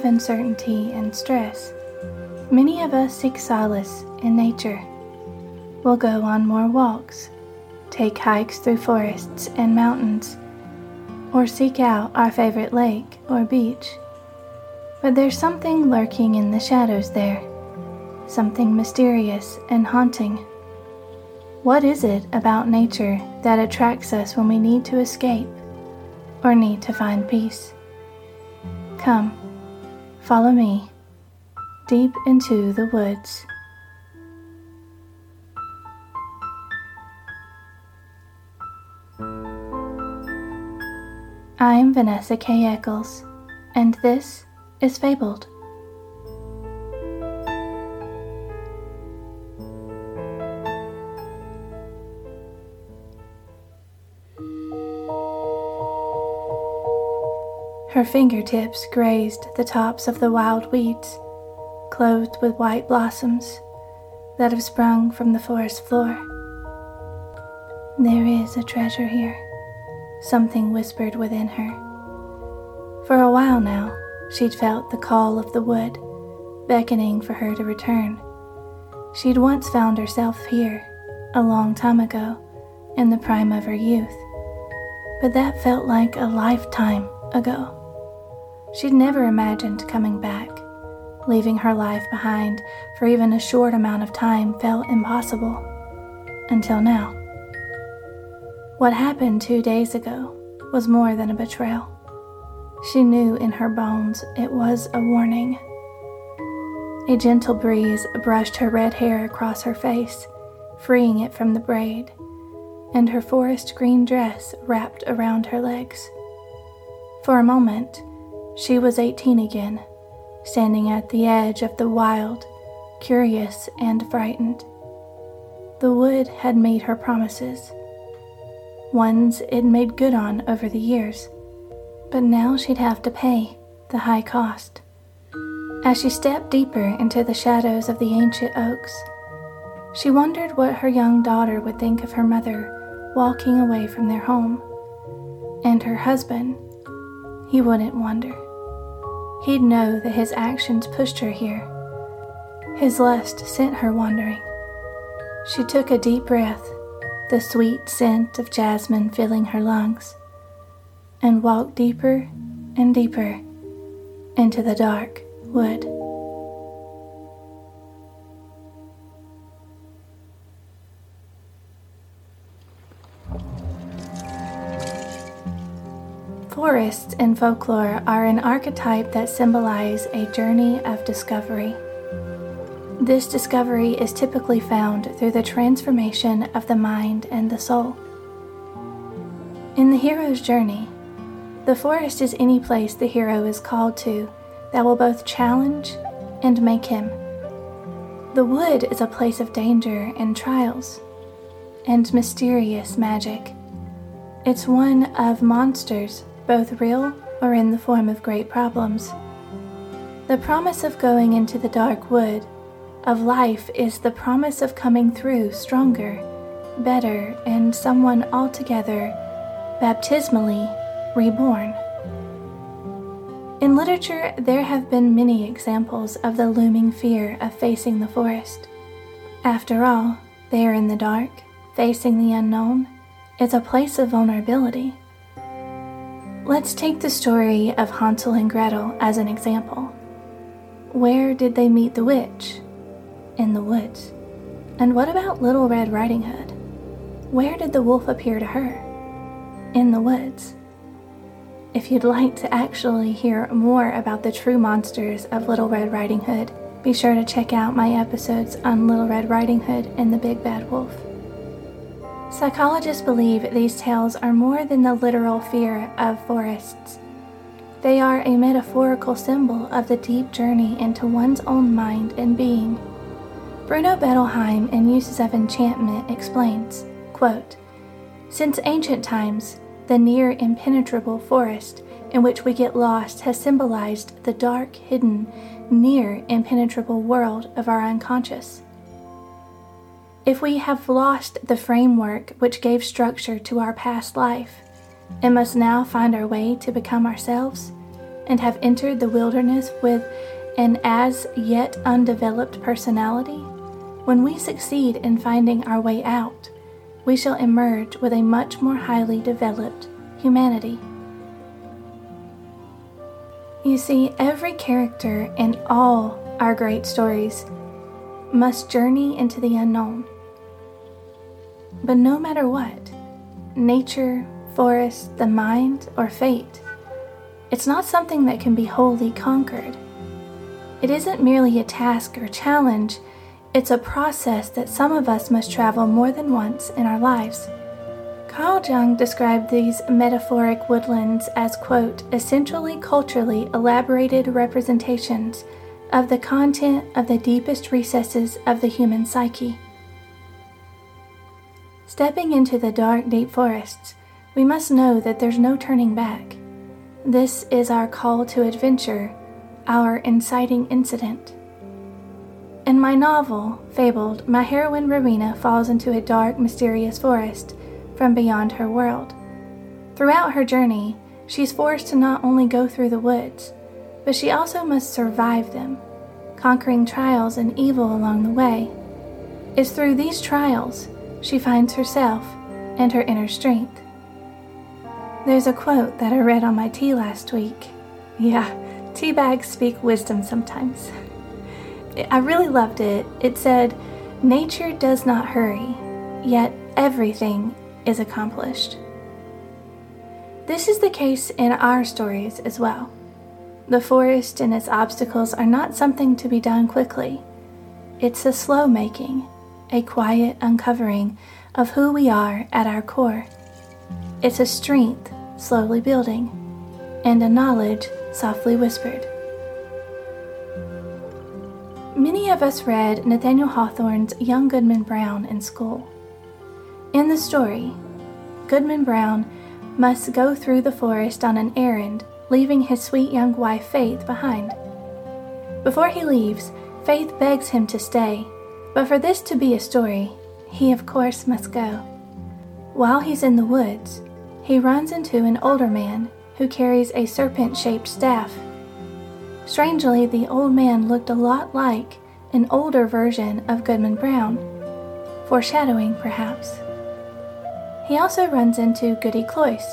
of uncertainty and stress, many of us seek solace in nature. We'll go on more walks, take hikes through forests and mountains, or seek out our favorite lake or beach. But there's something lurking in the shadows there, something mysterious and haunting. What is it about nature that attracts us when we need to escape or need to find peace? Come, follow me deep into the woods. I'm Vanessa K. Eccles, and this is Fabled. Her fingertips grazed the tops of the wild weeds, clothed with white blossoms that have sprung from the forest floor. There is a treasure here something whispered within her. For a while now, she'd felt the call of the wood, beckoning for her to return. She'd once found herself here, a long time ago, in the prime of her youth, but that felt like a lifetime ago. She'd never imagined coming back. Leaving her life behind for even a short amount of time felt impossible. Until now. What happened two days ago was more than a betrayal. She knew in her bones it was a warning. A gentle breeze brushed her red hair across her face, freeing it from the braid, and her forest green dress wrapped around her legs. For a moment, she was 18 again, standing at the edge of the wild, curious and frightened. The wood had made her promises ones it made good on over the years, but now she'd have to pay the high cost. As she stepped deeper into the shadows of the ancient oaks, she wondered what her young daughter would think of her mother walking away from their home. And her husband, he wouldn't wonder. He'd know that his actions pushed her here. His lust sent her wandering. She took a deep breath the sweet scent of jasmine filling her lungs, and walked deeper and deeper into the dark wood. Forests in folklore are an archetype that symbolize a journey of discovery. This discovery is typically found through the transformation of the mind and the soul. In the hero's journey, the forest is any place the hero is called to that will both challenge and make him. The wood is a place of danger and trials, and mysterious magic. It's one of monsters, both real or in the form of great problems. The promise of going into the dark wood of life is the promise of coming through stronger, better, and someone altogether baptismally reborn. In literature, there have been many examples of the looming fear of facing the forest. After all, there in the dark, facing the unknown, is a place of vulnerability. Let's take the story of Hansel and Gretel as an example. Where did they meet the witch? in the woods. And what about Little Red Riding Hood? Where did the wolf appear to her? In the woods. If you'd like to actually hear more about the true monsters of Little Red Riding Hood, be sure to check out my episodes on Little Red Riding Hood and the Big Bad Wolf. Psychologists believe these tales are more than the literal fear of forests. They are a metaphorical symbol of the deep journey into one's own mind and being Bruno Bettelheim in Uses of Enchantment explains, quote, Since ancient times, the near impenetrable forest in which we get lost has symbolized the dark, hidden, near impenetrable world of our unconscious. If we have lost the framework which gave structure to our past life, and must now find our way to become ourselves, and have entered the wilderness with an as yet undeveloped personality, when we succeed in finding our way out, we shall emerge with a much more highly developed humanity. You see, every character in all our great stories must journey into the unknown. But no matter what, nature, forest, the mind, or fate, it's not something that can be wholly conquered. It isn't merely a task or challenge, it's a process that some of us must travel more than once in our lives. Carl Jung described these metaphoric woodlands as, quote, essentially culturally elaborated representations of the content of the deepest recesses of the human psyche. Stepping into the dark, deep forests, we must know that there's no turning back. This is our call to adventure, our inciting incident. In my novel, Fabled, my heroine Rowena falls into a dark, mysterious forest from beyond her world. Throughout her journey, she's forced to not only go through the woods, but she also must survive them, conquering trials and evil along the way. It's through these trials she finds herself and her inner strength. There's a quote that I read on my tea last week. Yeah, tea bags speak wisdom sometimes. I really loved it. It said, Nature does not hurry, yet everything is accomplished. This is the case in our stories as well. The forest and its obstacles are not something to be done quickly. It's a slow making, a quiet uncovering of who we are at our core. It's a strength slowly building, and a knowledge softly whispered. Many of us read Nathaniel Hawthorne's Young Goodman Brown in school. In the story, Goodman Brown must go through the forest on an errand, leaving his sweet young wife Faith behind. Before he leaves, Faith begs him to stay but for this to be a story, he of course must go. While he's in the woods, he runs into an older man who carries a serpent shaped staff. Strangely, the old man looked a lot like an older version of Goodman Brown, foreshadowing perhaps. He also runs into Goody Cloyce,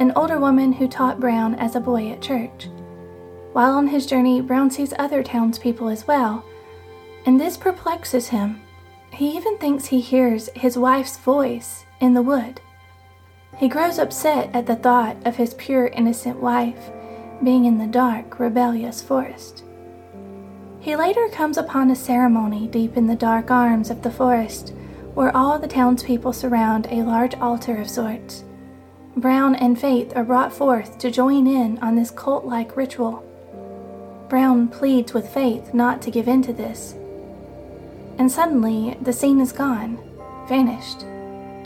an older woman who taught Brown as a boy at church. While on his journey, Brown sees other townspeople as well and this perplexes him. He even thinks he hears his wife's voice in the wood. He grows upset at the thought of his pure, innocent wife being in the dark, rebellious forest. He later comes upon a ceremony deep in the dark arms of the forest where all the townspeople surround a large altar of sorts. Brown and Faith are brought forth to join in on this cult like ritual. Brown pleads with Faith not to give in to this, and suddenly the scene is gone, vanished,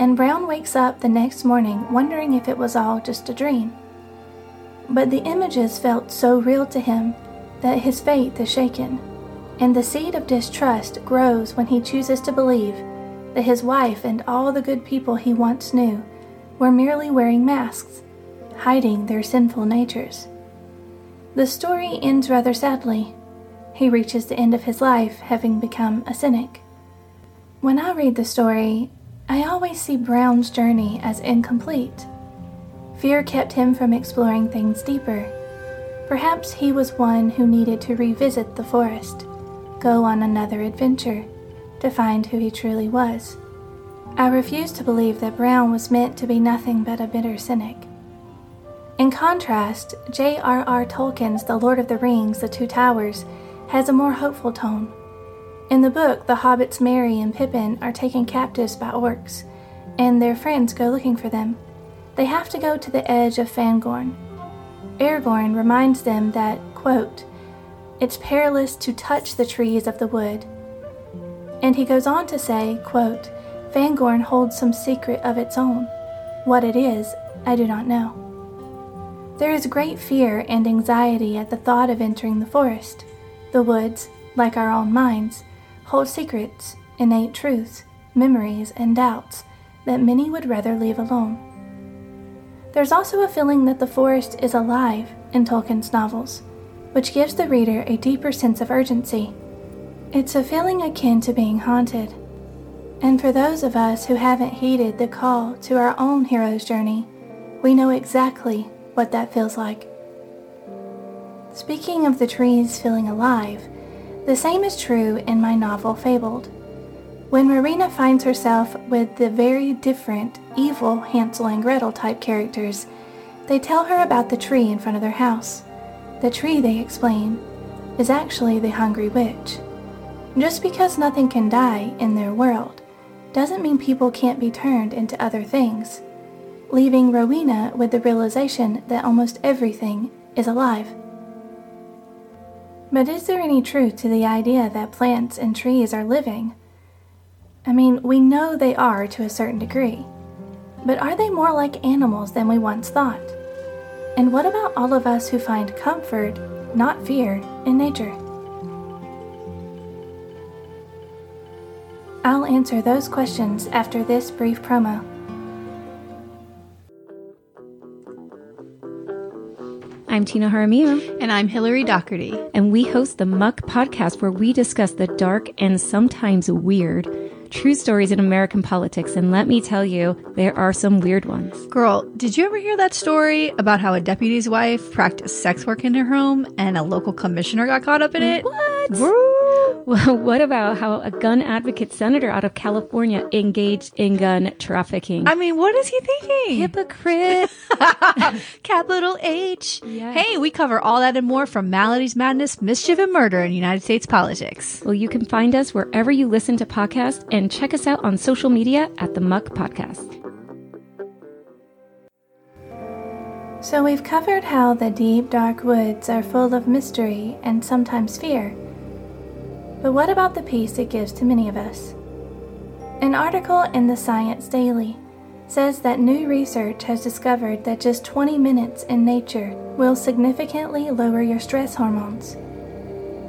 and Brown wakes up the next morning wondering if it was all just a dream. But the images felt so real to him that his faith is shaken, and the seed of distrust grows when he chooses to believe that his wife and all the good people he once knew were merely wearing masks, hiding their sinful natures. The story ends rather sadly he reaches the end of his life having become a cynic. When I read the story, I always see Brown's journey as incomplete. Fear kept him from exploring things deeper. Perhaps he was one who needed to revisit the forest, go on another adventure, to find who he truly was. I refuse to believe that Brown was meant to be nothing but a bitter cynic. In contrast, J.R.R. Tolkien's The Lord of the Rings, The Two Towers, has a more hopeful tone. In the book, the hobbits Merry and Pippin are taken captives by orcs, and their friends go looking for them. They have to go to the edge of Fangorn. Aragorn reminds them that, quote, it's perilous to touch the trees of the wood. And he goes on to say, quote, Fangorn holds some secret of its own. What it is, I do not know. There is great fear and anxiety at the thought of entering the forest. The woods, like our own minds, hold secrets, innate truths, memories, and doubts that many would rather leave alone. There's also a feeling that the forest is alive in Tolkien's novels, which gives the reader a deeper sense of urgency. It's a feeling akin to being haunted. And for those of us who haven't heeded the call to our own hero's journey, we know exactly what that feels like. Speaking of the trees feeling alive, the same is true in my novel Fabled. When Marina finds herself with the very different, evil Hansel and Gretel type characters, they tell her about the tree in front of their house. The tree, they explain, is actually the hungry witch. Just because nothing can die in their world doesn't mean people can't be turned into other things, leaving Rowena with the realization that almost everything is alive. But is there any truth to the idea that plants and trees are living? I mean, we know they are to a certain degree, but are they more like animals than we once thought? And what about all of us who find comfort, not fear, in nature? I'll answer those questions after this brief promo. I'm Tina Jaramillo. And I'm Hillary Doherty. And we host the Muck podcast where we discuss the dark and sometimes weird true stories in American politics. And let me tell you, there are some weird ones. Girl, did you ever hear that story about how a deputy's wife practiced sex work in her home and a local commissioner got caught up in it? What? Well, what about how a gun advocate senator out of California engaged in gun trafficking? I mean, what is he thinking? Hypocrite. Capital H. Yes. Hey, we cover all that and more from Maladies, Madness, Mischief, and Murder in United States politics. Well, you can find us wherever you listen to podcasts and check us out on social media at the Muck Podcast. So, we've covered how the deep, dark woods are full of mystery and sometimes fear. But what about the peace it gives to many of us? An article in the Science Daily says that new research has discovered that just 20 minutes in nature will significantly lower your stress hormones.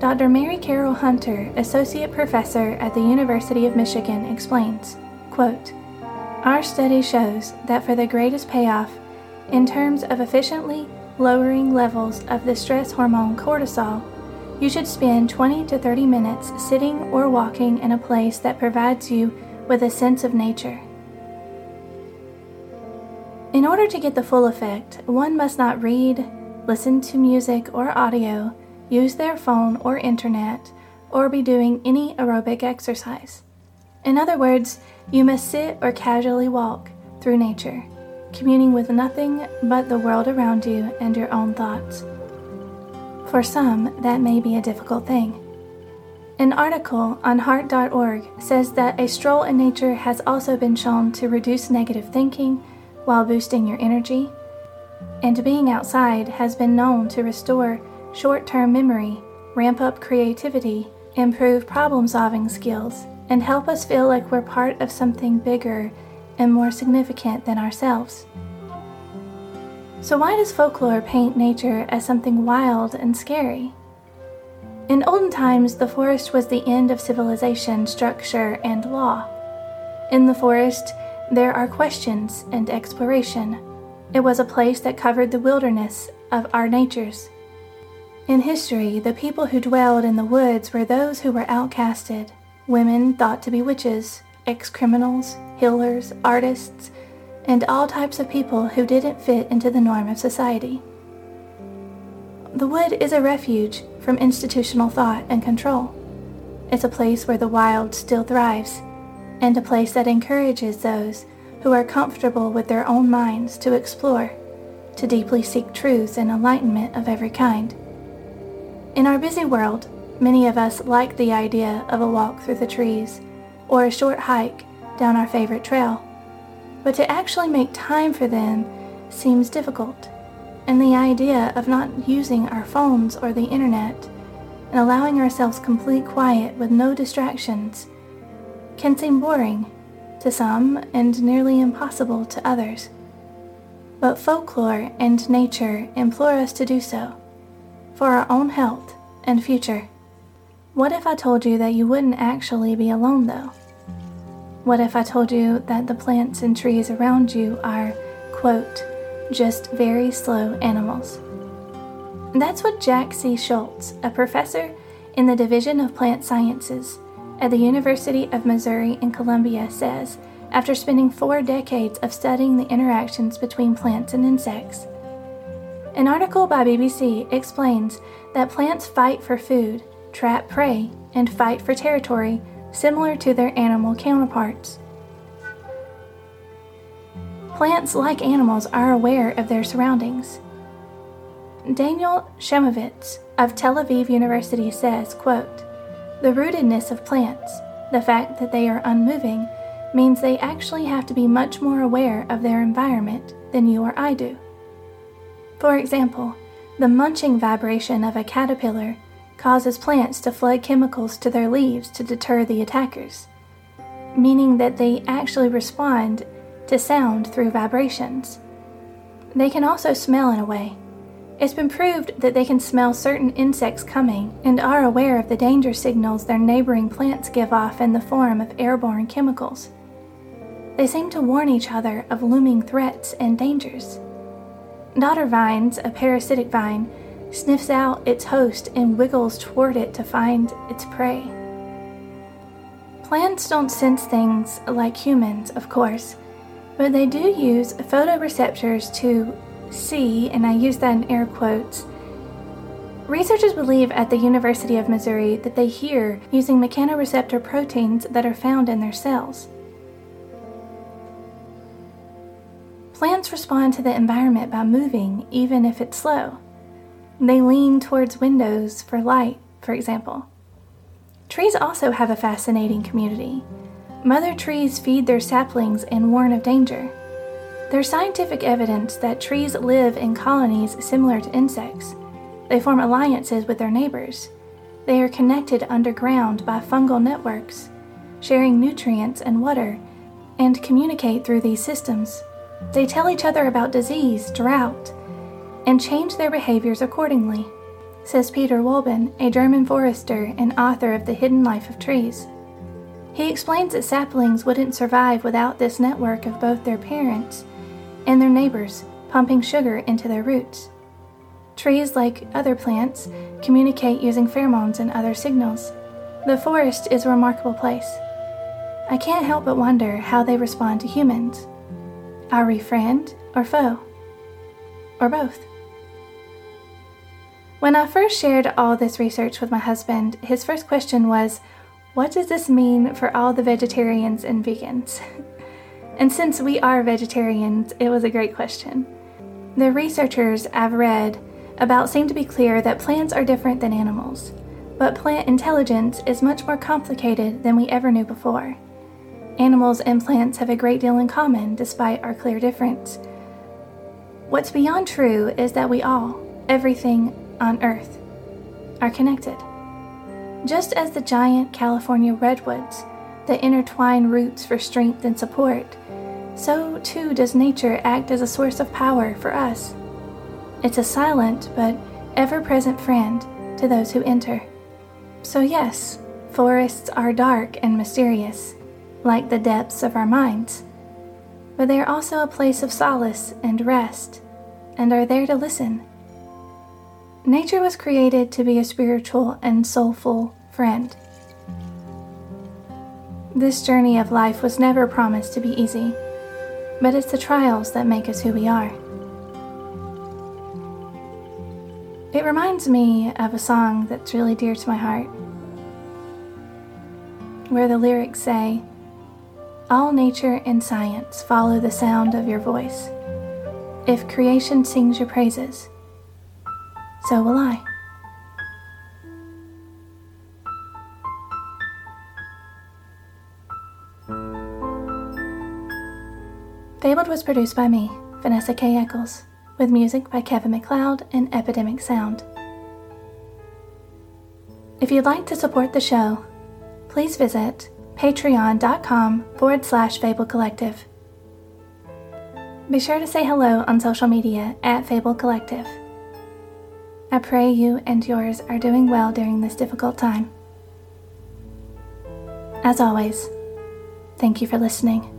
Dr. Mary Carol Hunter, associate professor at the University of Michigan, explains, quote, Our study shows that for the greatest payoff in terms of efficiently lowering levels of the stress hormone cortisol, you should spend 20 to 30 minutes sitting or walking in a place that provides you with a sense of nature. In order to get the full effect, one must not read, listen to music or audio, use their phone or internet, or be doing any aerobic exercise. In other words, you must sit or casually walk through nature, communing with nothing but the world around you and your own thoughts. For some, that may be a difficult thing. An article on heart.org says that a stroll in nature has also been shown to reduce negative thinking while boosting your energy, and being outside has been known to restore short term memory, ramp up creativity, improve problem solving skills, and help us feel like we're part of something bigger and more significant than ourselves. So, why does folklore paint nature as something wild and scary? In olden times, the forest was the end of civilization, structure, and law. In the forest, there are questions and exploration. It was a place that covered the wilderness of our natures. In history, the people who dwelled in the woods were those who were outcasted, women thought to be witches, ex criminals, healers, artists, and all types of people who didn't fit into the norm of society. The wood is a refuge from institutional thought and control. It's a place where the wild still thrives, and a place that encourages those who are comfortable with their own minds to explore, to deeply seek truths and enlightenment of every kind. In our busy world, many of us like the idea of a walk through the trees or a short hike down our favorite trail but to actually make time for them seems difficult. And the idea of not using our phones or the internet and allowing ourselves complete quiet with no distractions can seem boring to some and nearly impossible to others. But folklore and nature implore us to do so for our own health and future. What if I told you that you wouldn't actually be alone though? What if I told you that the plants and trees around you are, quote, just very slow animals? That's what Jack C. Schultz, a professor in the Division of Plant Sciences at the University of Missouri in Columbia, says after spending four decades of studying the interactions between plants and insects. An article by BBC explains that plants fight for food, trap prey, and fight for territory similar to their animal counterparts. Plants, like animals, are aware of their surroundings. Daniel Chamovitz of Tel Aviv University says, quote, The rootedness of plants, the fact that they are unmoving, means they actually have to be much more aware of their environment than you or I do. For example, the munching vibration of a caterpillar causes plants to flood chemicals to their leaves to deter the attackers, meaning that they actually respond to sound through vibrations. They can also smell in a way. It's been proved that they can smell certain insects coming and are aware of the danger signals their neighboring plants give off in the form of airborne chemicals. They seem to warn each other of looming threats and dangers. Dodder vines, a parasitic vine, sniffs out its host and wiggles toward it to find its prey. Plants don't sense things like humans, of course, but they do use photoreceptors to see, and I use that in air quotes. Researchers believe at the University of Missouri that they hear using mechanoreceptor proteins that are found in their cells. Plants respond to the environment by moving, even if it's slow. They lean towards windows for light, for example. Trees also have a fascinating community. Mother trees feed their saplings and warn of danger. There's scientific evidence that trees live in colonies similar to insects. They form alliances with their neighbors. They are connected underground by fungal networks, sharing nutrients and water, and communicate through these systems. They tell each other about disease, drought, and change their behaviors accordingly, says Peter Wohlleben, a German forester and author of The Hidden Life of Trees. He explains that saplings wouldn't survive without this network of both their parents and their neighbors pumping sugar into their roots. Trees, like other plants, communicate using pheromones and other signals. The forest is a remarkable place. I can't help but wonder how they respond to humans. Are we friend or foe? Or both? When I first shared all this research with my husband, his first question was, What does this mean for all the vegetarians and vegans? and since we are vegetarians, it was a great question. The researchers I've read about seem to be clear that plants are different than animals, but plant intelligence is much more complicated than we ever knew before. Animals and plants have a great deal in common despite our clear difference. What's beyond true is that we all, everything on Earth, are connected. Just as the giant California redwoods that intertwine roots for strength and support, so too does nature act as a source of power for us. It's a silent but ever present friend to those who enter. So, yes, forests are dark and mysterious, like the depths of our minds, but they are also a place of solace and rest, and are there to listen. Nature was created to be a spiritual and soulful friend. This journey of life was never promised to be easy, but it's the trials that make us who we are. It reminds me of a song that's really dear to my heart, where the lyrics say, all nature and science follow the sound of your voice. If creation sings your praises, so will I. Fabled was produced by me, Vanessa K. Eccles, with music by Kevin MacLeod and Epidemic Sound. If you'd like to support the show, please visit patreon.com forward slash Fable Collective. Be sure to say hello on social media at Fable Collective. I pray you and yours are doing well during this difficult time. As always, thank you for listening.